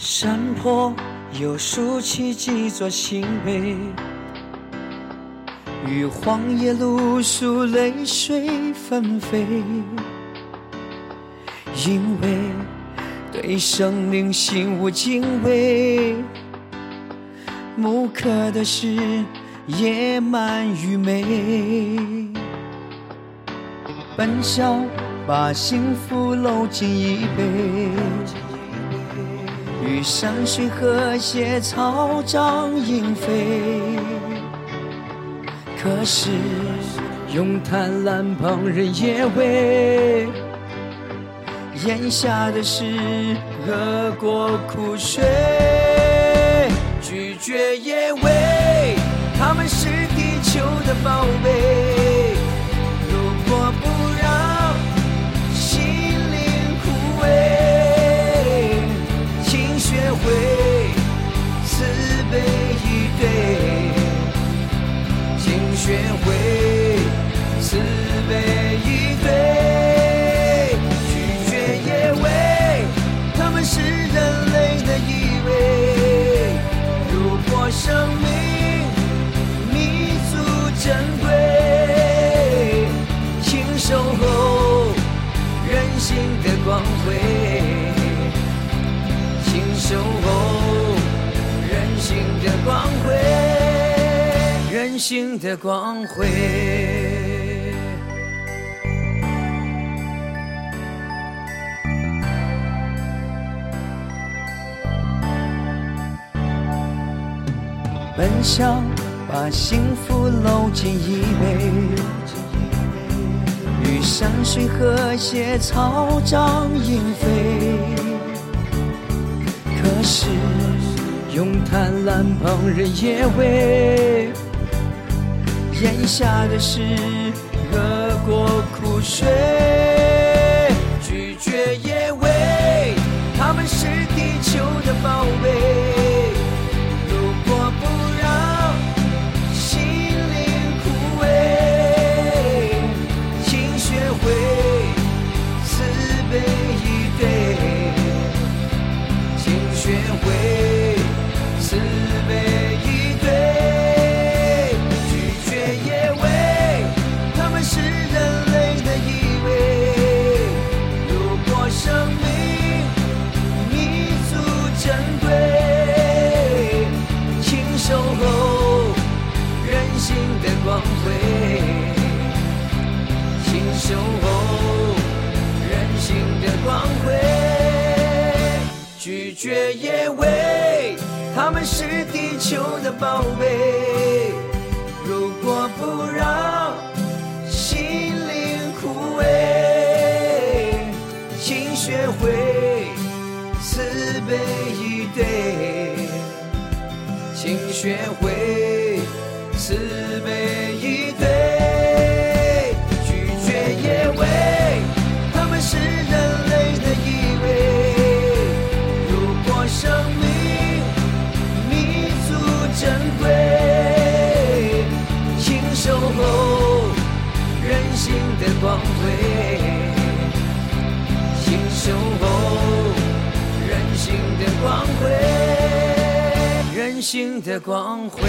山坡又竖起几座新碑，与荒野露宿，泪水纷飞。因为对生命心无敬畏，木刻的是野蛮愚昧。本想把幸福搂进一杯，与山水和谐，草长莺飞。可是用贪婪旁人野味，咽下的是恶果苦水。拒绝野味，他们是学会慈悲以对。拒绝野味，他们是人类的依偎。如果生命弥足珍贵，请守候人性的光辉，请守候人性的光辉，人性的光辉。本想把幸福搂进一杯，与山水和谐，草长莺飞。可是用贪婪旁人野味，咽下的是喝过苦水。拒绝野味，他们是地球的宝贝。如果不让心灵枯萎，请学会慈悲以对，请学会慈悲光辉，人性的光辉。